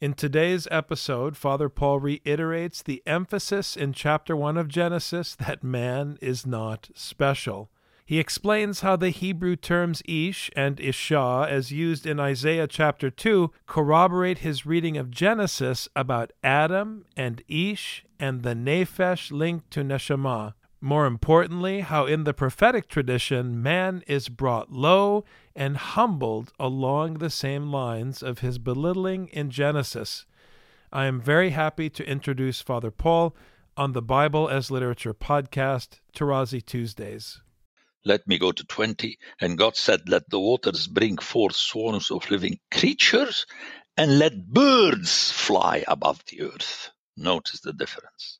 In today's episode, Father Paul reiterates the emphasis in chapter 1 of Genesis that man is not special. He explains how the Hebrew terms Ish and Isha, as used in Isaiah chapter 2, corroborate his reading of Genesis about Adam and Ish and the Nephesh linked to Neshama. More importantly, how in the prophetic tradition man is brought low and humbled along the same lines of his belittling in Genesis. I am very happy to introduce Father Paul on the Bible as Literature podcast, Tarazi Tuesdays. Let me go to 20. And God said, Let the waters bring forth swarms of living creatures, and let birds fly above the earth. Notice the difference.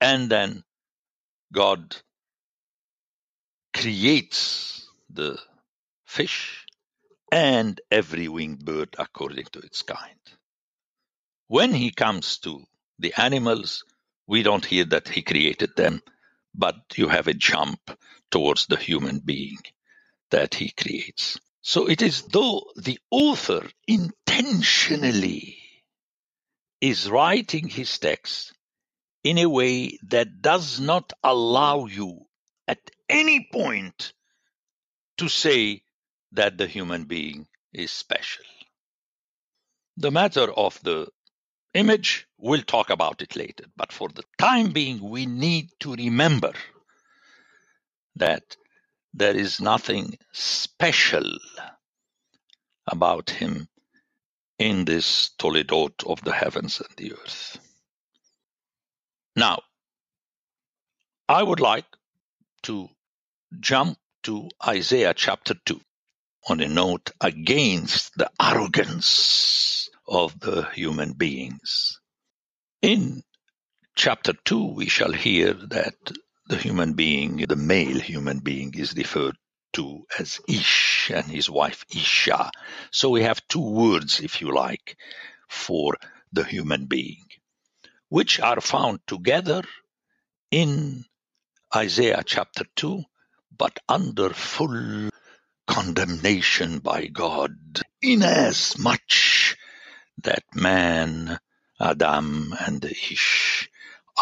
And then God creates the fish and every winged bird according to its kind. When he comes to the animals, we don't hear that he created them, but you have a jump towards the human being that he creates. So it is though the author intentionally is writing his text in a way that does not allow you at any point to say that the human being is special. The matter of the image, we'll talk about it later, but for the time being, we need to remember that there is nothing special about him in this Toledot of the heavens and the earth. Now, I would like to jump to Isaiah chapter 2 on a note against the arrogance of the human beings. In chapter 2, we shall hear that the human being, the male human being, is referred to as Ish and his wife Isha. So we have two words, if you like, for the human being which are found together in Isaiah chapter 2, but under full condemnation by God, inasmuch that man, Adam, and Ish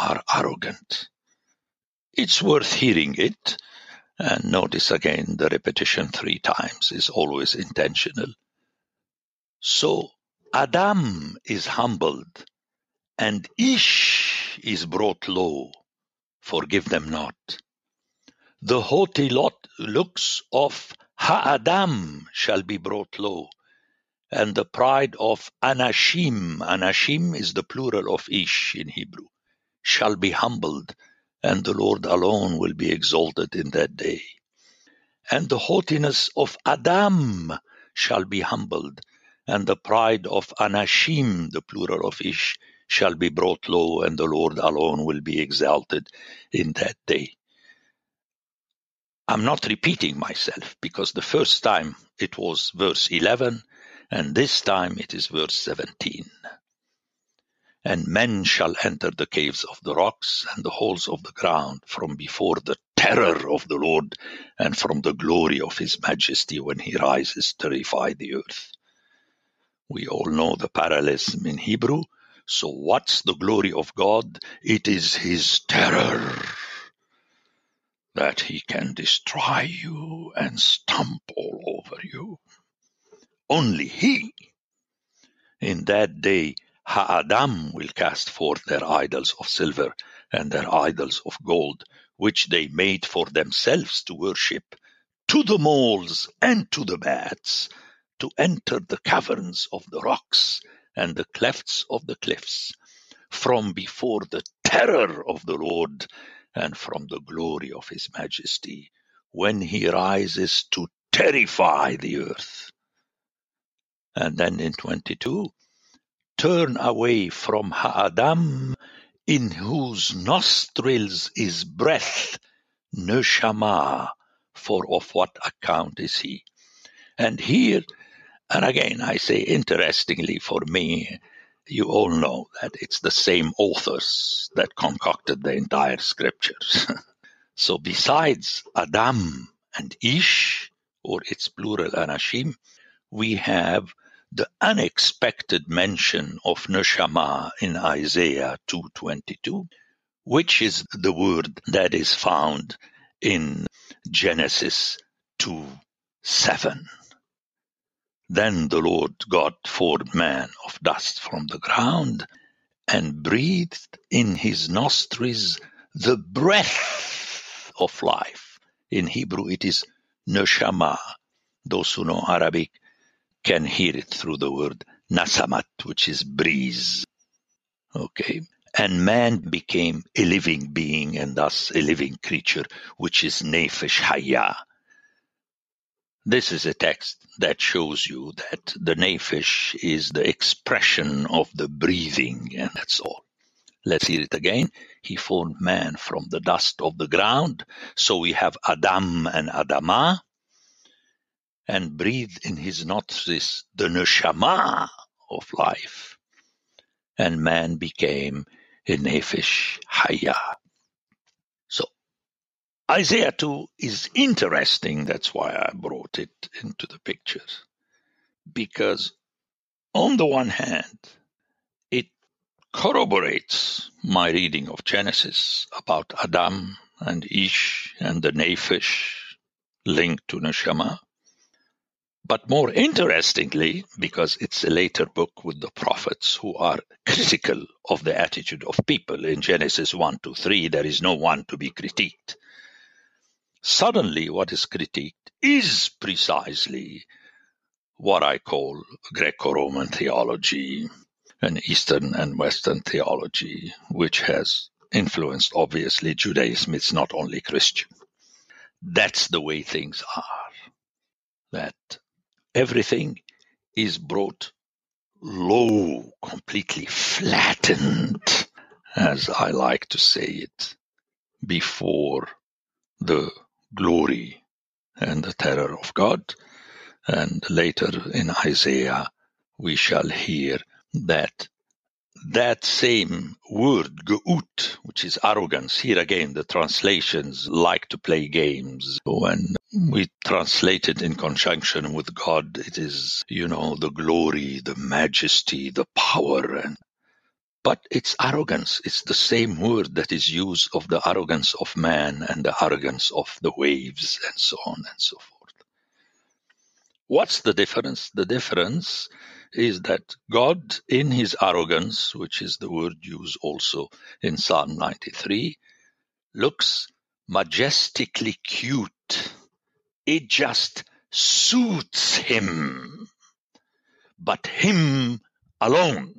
are arrogant. It's worth hearing it, and notice again the repetition three times is always intentional. So Adam is humbled and Ish is brought low, forgive them not. The haughty lot looks of Ha'adam shall be brought low, and the pride of Anashim, Anashim is the plural of Ish in Hebrew, shall be humbled, and the Lord alone will be exalted in that day. And the haughtiness of Adam shall be humbled, and the pride of Anashim, the plural of Ish, shall be brought low, and the Lord alone will be exalted in that day. I'm not repeating myself because the first time it was verse 11, and this time it is verse 17. And men shall enter the caves of the rocks and the holes of the ground from before the terror of the Lord and from the glory of his majesty when he rises to terrify the earth. We all know the parallelism in Hebrew so what's the glory of God? It is his terror that he can destroy you and stamp all over you. Only he. In that day, Ha'adam will cast forth their idols of silver and their idols of gold, which they made for themselves to worship, to the moles and to the bats, to enter the caverns of the rocks and the clefts of the cliffs, from before the terror of the Lord and from the glory of his majesty, when he rises to terrify the earth. And then in 22, turn away from Ha'adam, in whose nostrils is breath, neshama, for of what account is he? And here, and again, I say interestingly for me, you all know that it's the same authors that concocted the entire scriptures. so besides Adam and Ish, or its plural Anashim, we have the unexpected mention of neshama in Isaiah 2:22, which is the word that is found in Genesis 2:7. Then the Lord God formed man of dust from the ground and breathed in his nostrils the breath of life. In Hebrew it is neshama. Those who know Arabic can hear it through the word nasamat, which is breeze. Okay. And man became a living being and thus a living creature, which is nefesh hayah. This is a text that shows you that the nefesh is the expression of the breathing, and that's all. Let's hear it again. He formed man from the dust of the ground. So we have Adam and Adama, and breathed in his nostrils the neshama of life. And man became a nefesh hayah. Isaiah 2 is interesting. That's why I brought it into the pictures. Because on the one hand, it corroborates my reading of Genesis about Adam and Ish and the Nephesh linked to Neshama. But more interestingly, because it's a later book with the prophets who are critical of the attitude of people in Genesis 1 to 3, there is no one to be critiqued. Suddenly, what is critiqued is precisely what I call Greco Roman theology and Eastern and Western theology, which has influenced, obviously, Judaism. It's not only Christian. That's the way things are. That everything is brought low, completely flattened, as I like to say it, before the glory and the terror of God. And later in Isaiah, we shall hear that that same word, geut, which is arrogance, here again the translations like to play games. When we translate it in conjunction with God, it is, you know, the glory, the majesty, the power, and but it's arrogance. It's the same word that is used of the arrogance of man and the arrogance of the waves and so on and so forth. What's the difference? The difference is that God, in his arrogance, which is the word used also in Psalm 93, looks majestically cute. It just suits him, but him alone.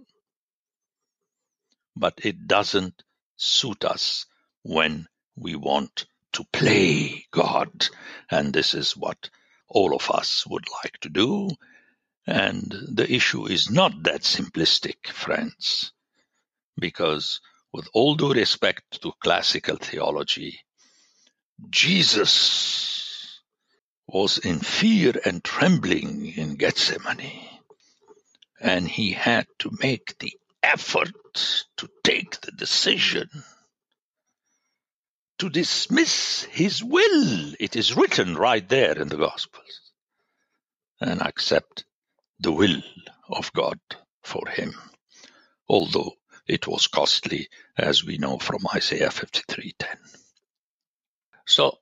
But it doesn't suit us when we want to play God. And this is what all of us would like to do and the issue is not that simplistic, friends, because with all due respect to classical theology, Jesus was in fear and trembling in Gethsemane, and he had to make the effort to take the decision to dismiss his will. It is written right there in the Gospels. And accept the will of God for him, although it was costly, as we know from Isaiah 53:10. So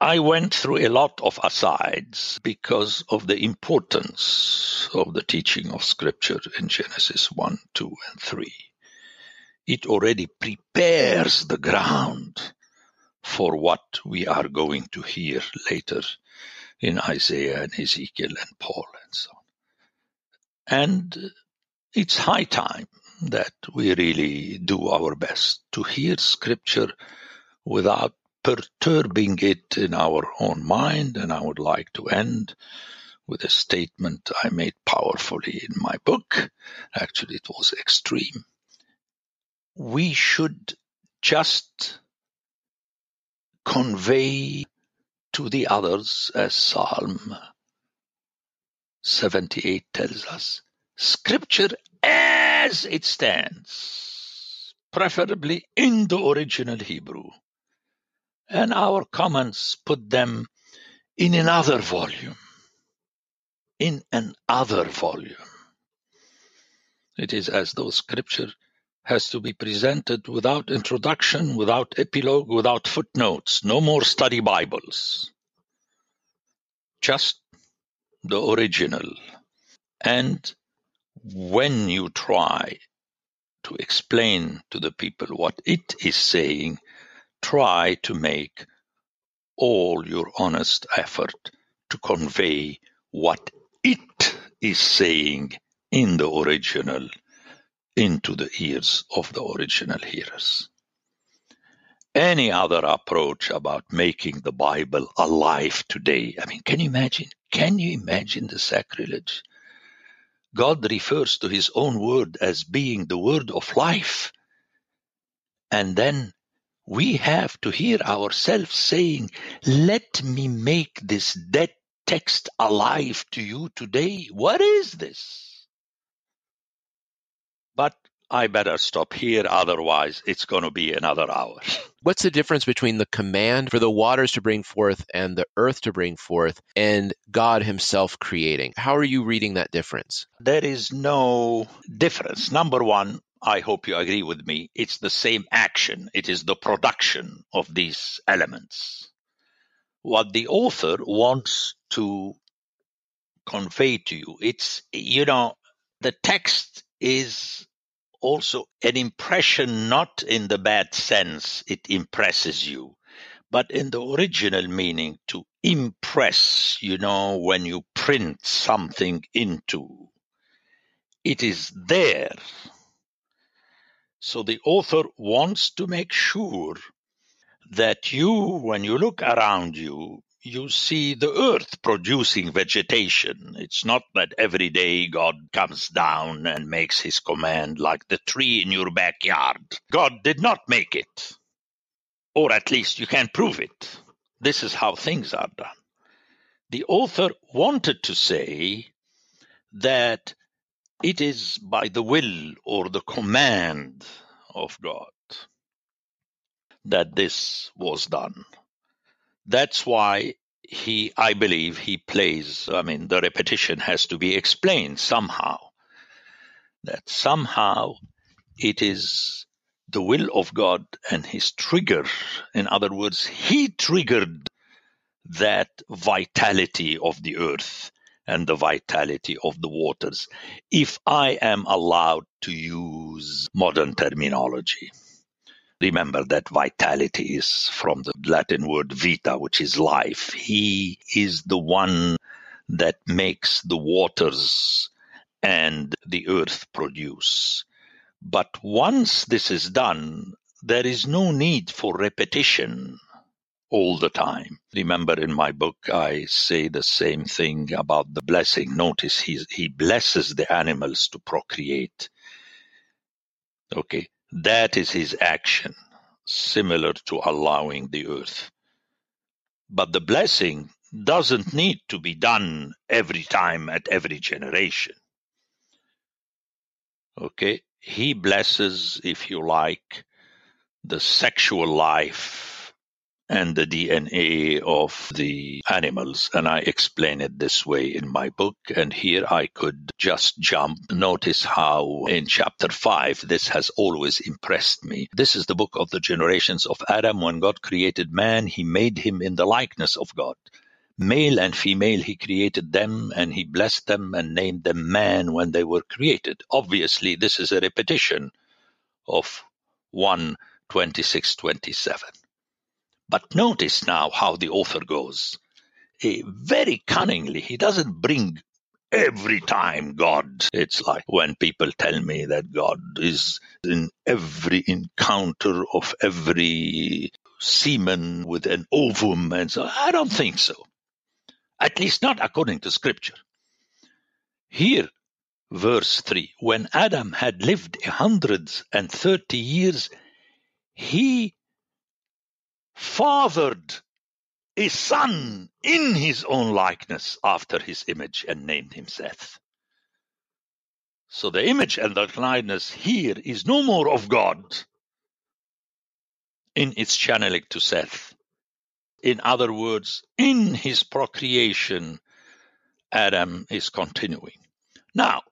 I went through a lot of asides because of the importance of the teaching of Scripture in Genesis 1, 2, and 3. It already prepares the ground for what we are going to hear later in Isaiah and Ezekiel and Paul and so on. And it's high time that we really do our best to hear scripture without perturbing it in our own mind. And I would like to end with a statement I made powerfully in my book. Actually, it was extreme. We should just convey to the others, as Psalm 78 tells us, Scripture as it stands, preferably in the original Hebrew. And our comments put them in another volume. In another volume. It is as though Scripture has to be presented without introduction, without epilogue, without footnotes. No more study Bibles. Just the original. And when you try to explain to the people what it is saying, try to make all your honest effort to convey what it is saying in the original into the ears of the original hearers. Any other approach about making the Bible alive today, I mean, can you imagine? Can you imagine the sacrilege? God refers to his own word as being the word of life. And then we have to hear ourselves saying, Let me make this dead text alive to you today. What is this? But I better stop here, otherwise, it's going to be another hour. What's the difference between the command for the waters to bring forth and the earth to bring forth and God Himself creating? How are you reading that difference? There is no difference. Number one, I hope you agree with me, it's the same action, it is the production of these elements. What the author wants to convey to you, it's, you know, the text is also an impression, not in the bad sense, it impresses you, but in the original meaning to impress, you know, when you print something into. It is there. So the author wants to make sure that you, when you look around you, you see the earth producing vegetation. It's not that every day God comes down and makes his command like the tree in your backyard. God did not make it. Or at least you can't prove it. This is how things are done. The author wanted to say that it is by the will or the command of God that this was done. That's why he, I believe, he plays. I mean, the repetition has to be explained somehow. That somehow it is the will of God and his trigger. In other words, he triggered that vitality of the earth and the vitality of the waters, if I am allowed to use modern terminology. Remember that vitality is from the Latin word vita, which is life. He is the one that makes the waters and the earth produce. But once this is done, there is no need for repetition all the time. Remember in my book, I say the same thing about the blessing. Notice he, he blesses the animals to procreate. Okay. That is his action, similar to allowing the earth. But the blessing doesn't need to be done every time at every generation. Okay? He blesses, if you like, the sexual life and the DNA of the animals. And I explain it this way in my book. And here I could just jump. Notice how in chapter five, this has always impressed me. This is the book of the generations of Adam. When God created man, he made him in the likeness of God. Male and female, he created them and he blessed them and named them man when they were created. Obviously, this is a repetition of 1 26 27. But notice now how the author goes. He, very cunningly, he doesn't bring every time God. It's like when people tell me that God is in every encounter of every semen with an ovum and so I don't think so. at least not according to Scripture. Here, verse 3 when Adam had lived a hundred and thirty years, he fathered a son in his own likeness after his image and named him Seth. So the image and the likeness here is no more of God in its channeling to Seth. In other words, in his procreation, Adam is continuing. Now,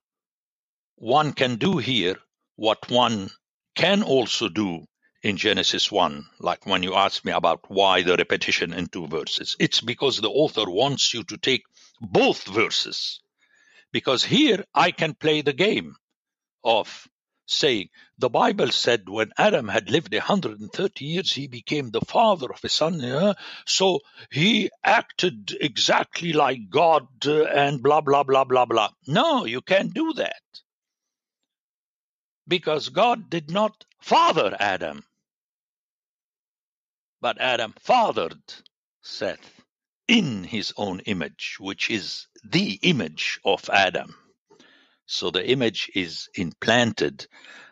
one can do here what one can also do in Genesis 1, like when you ask me about why the repetition in two verses. It's because the author wants you to take both verses. Because here I can play the game of saying, the Bible said when Adam had lived 130 years, he became the father of a son. Yeah? So he acted exactly like God uh, and blah, blah, blah, blah, blah. No, you can't do that. Because God did not father Adam, but Adam fathered Seth in his own image, which is the image of Adam. So the image is implanted,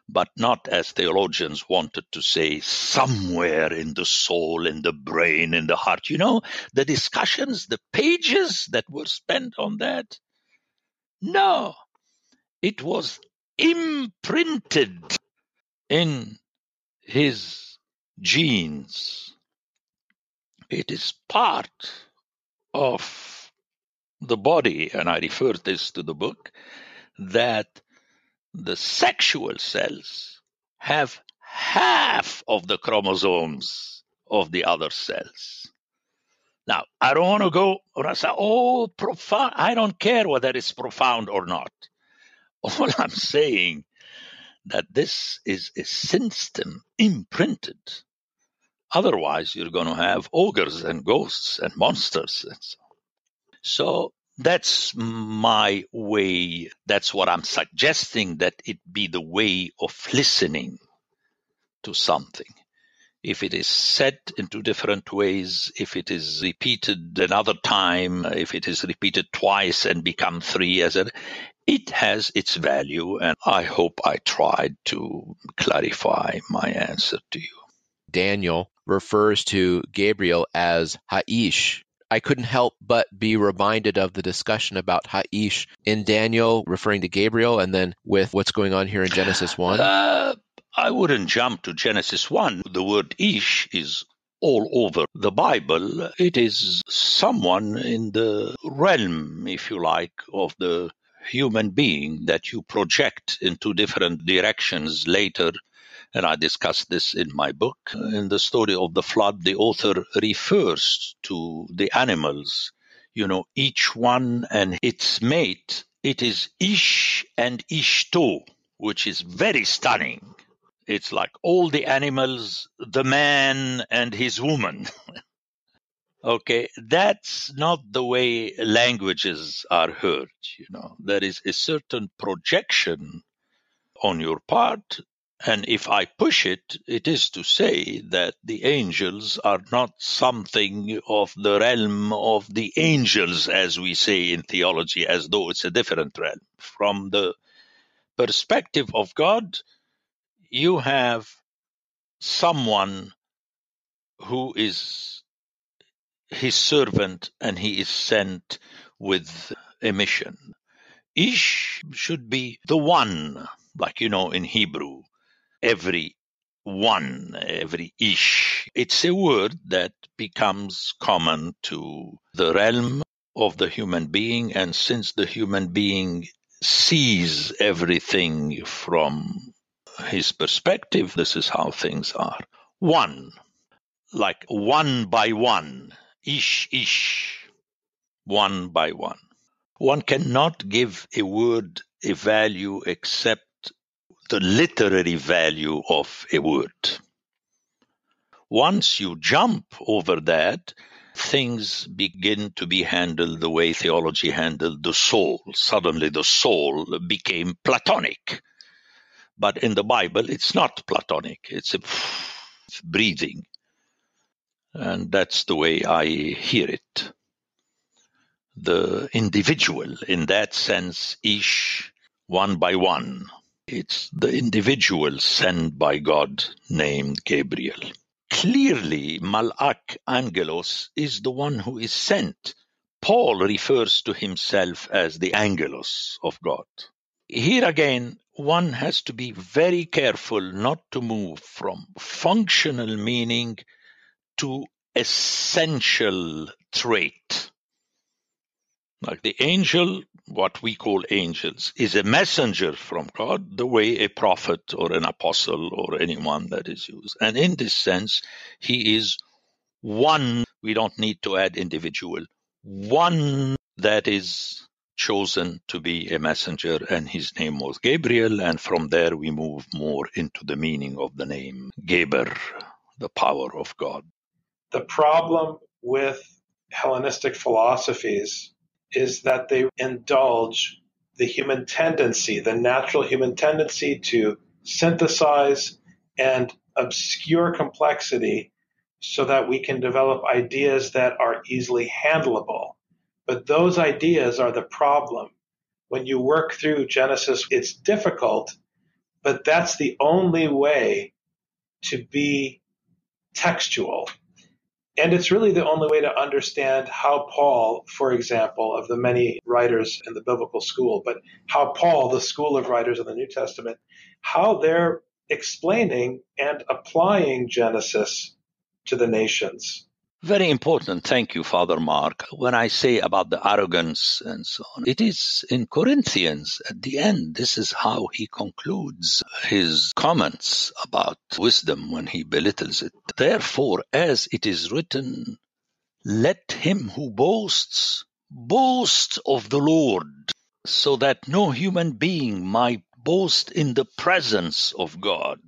but not as theologians wanted to say, somewhere in the soul, in the brain, in the heart. You know, the discussions, the pages that were spent on that? No, it was imprinted in his genes. It is part of the body, and I refer this to the book, that the sexual cells have half of the chromosomes of the other cells. Now, I don't want to go I say, oh, profound. I don't care whether it's profound or not. All I'm saying that this is a system imprinted. Otherwise, you're going to have ogres and ghosts and monsters. And so. so that's my way. That's what I'm suggesting that it be the way of listening to something. If it is said in two different ways, if it is repeated another time, if it is repeated twice and become three as a, it has its value. And I hope I tried to clarify my answer to you. Daniel refers to Gabriel as Haish, I couldn't help but be reminded of the discussion about Haish in Daniel, referring to Gabriel, and then with what's going on here in Genesis 1? Uh, I wouldn't jump to Genesis 1. The word Ish is all over the Bible. It is someone in the realm, if you like, of the human being that you project into different directions later and I discuss this in my book. In the story of the flood, the author refers to the animals, you know, each one and its mate. It is Ish and Ishto, which is very stunning. It's like all the animals, the man and his woman. okay, that's not the way languages are heard. You know, there is a certain projection on your part and if I push it, it is to say that the angels are not something of the realm of the angels, as we say in theology, as though it's a different realm. From the perspective of God, you have someone who is his servant and he is sent with a mission. Ish should be the one, like you know in Hebrew every one, every ish. It's a word that becomes common to the realm of the human being. And since the human being sees everything from his perspective, this is how things are. One, like one by one, ish, ish, one by one. One cannot give a word a value except the literary value of a word. Once you jump over that, things begin to be handled the way theology handled the soul. Suddenly the soul became Platonic. But in the Bible, it's not Platonic. It's a it's breathing. And that's the way I hear it. the individual. In that sense, Ish, one by one. It's the individual sent by God named Gabriel. Clearly, Malak Angelos is the one who is sent. Paul refers to himself as the Angelos of God. Here again, one has to be very careful not to move from functional meaning to essential trait. Like the angel, what we call angels, is a messenger from God, the way a prophet or an apostle or anyone that is used. And in this sense, he is one. We don't need to add individual. One that is chosen to be a messenger, and his name was Gabriel. And from there, we move more into the meaning of the name Geber, the power of God. The problem with Hellenistic philosophies is that they indulge the human tendency, the natural human tendency to synthesize and obscure complexity so that we can develop ideas that are easily handleable. But those ideas are the problem. When you work through Genesis, it's difficult, but that's the only way to be textual. And it's really the only way to understand how Paul, for example, of the many writers in the biblical school, but how Paul, the school of writers in the New Testament, how they're explaining and applying Genesis to the nations. Very important. Thank you, Father Mark. When I say about the arrogance and so on, it is in Corinthians at the end. This is how he concludes his comments about wisdom when he belittles it. Therefore, as it is written, let him who boasts boast of the Lord, so that no human being might boast in the presence of God.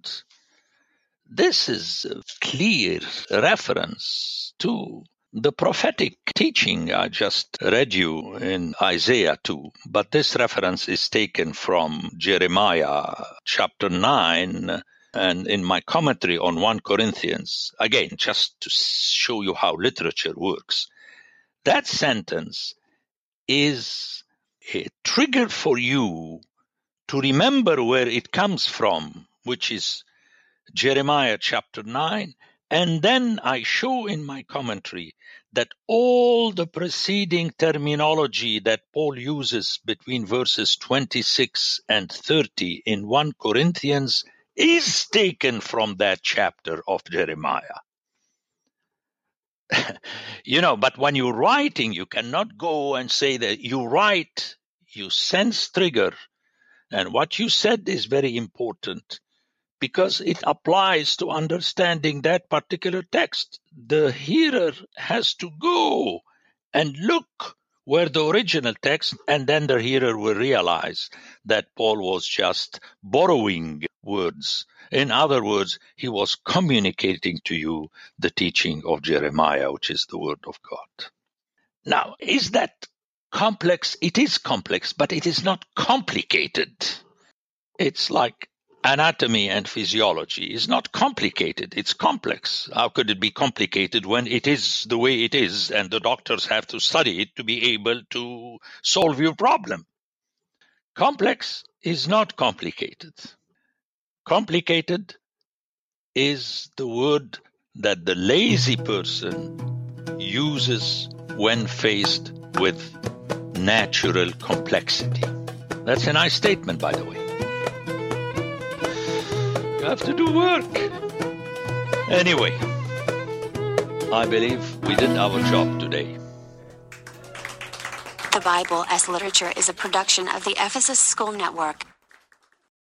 This is a clear reference to the prophetic teaching I just read you in Isaiah 2, but this reference is taken from Jeremiah chapter 9 and in my commentary on 1 Corinthians, again, just to show you how literature works. That sentence is a trigger for you to remember where it comes from, which is Jeremiah chapter 9. And then I show in my commentary that all the preceding terminology that Paul uses between verses 26 and 30 in 1 Corinthians is taken from that chapter of Jeremiah. you know, but when you're writing, you cannot go and say that you write, you sense trigger, and what you said is very important because it applies to understanding that particular text. The hearer has to go and look where the original text, and then the hearer will realize that Paul was just borrowing words. In other words, he was communicating to you the teaching of Jeremiah, which is the word of God. Now, is that complex? It is complex, but it is not complicated. It's like anatomy and physiology is not complicated, it's complex. How could it be complicated when it is the way it is and the doctors have to study it to be able to solve your problem? Complex is not complicated. Complicated is the word that the lazy person uses when faced with natural complexity. That's a nice statement, by the way have to do work. Anyway, I believe we did our job today. The Bible as Literature is a production of the Ephesus School Network.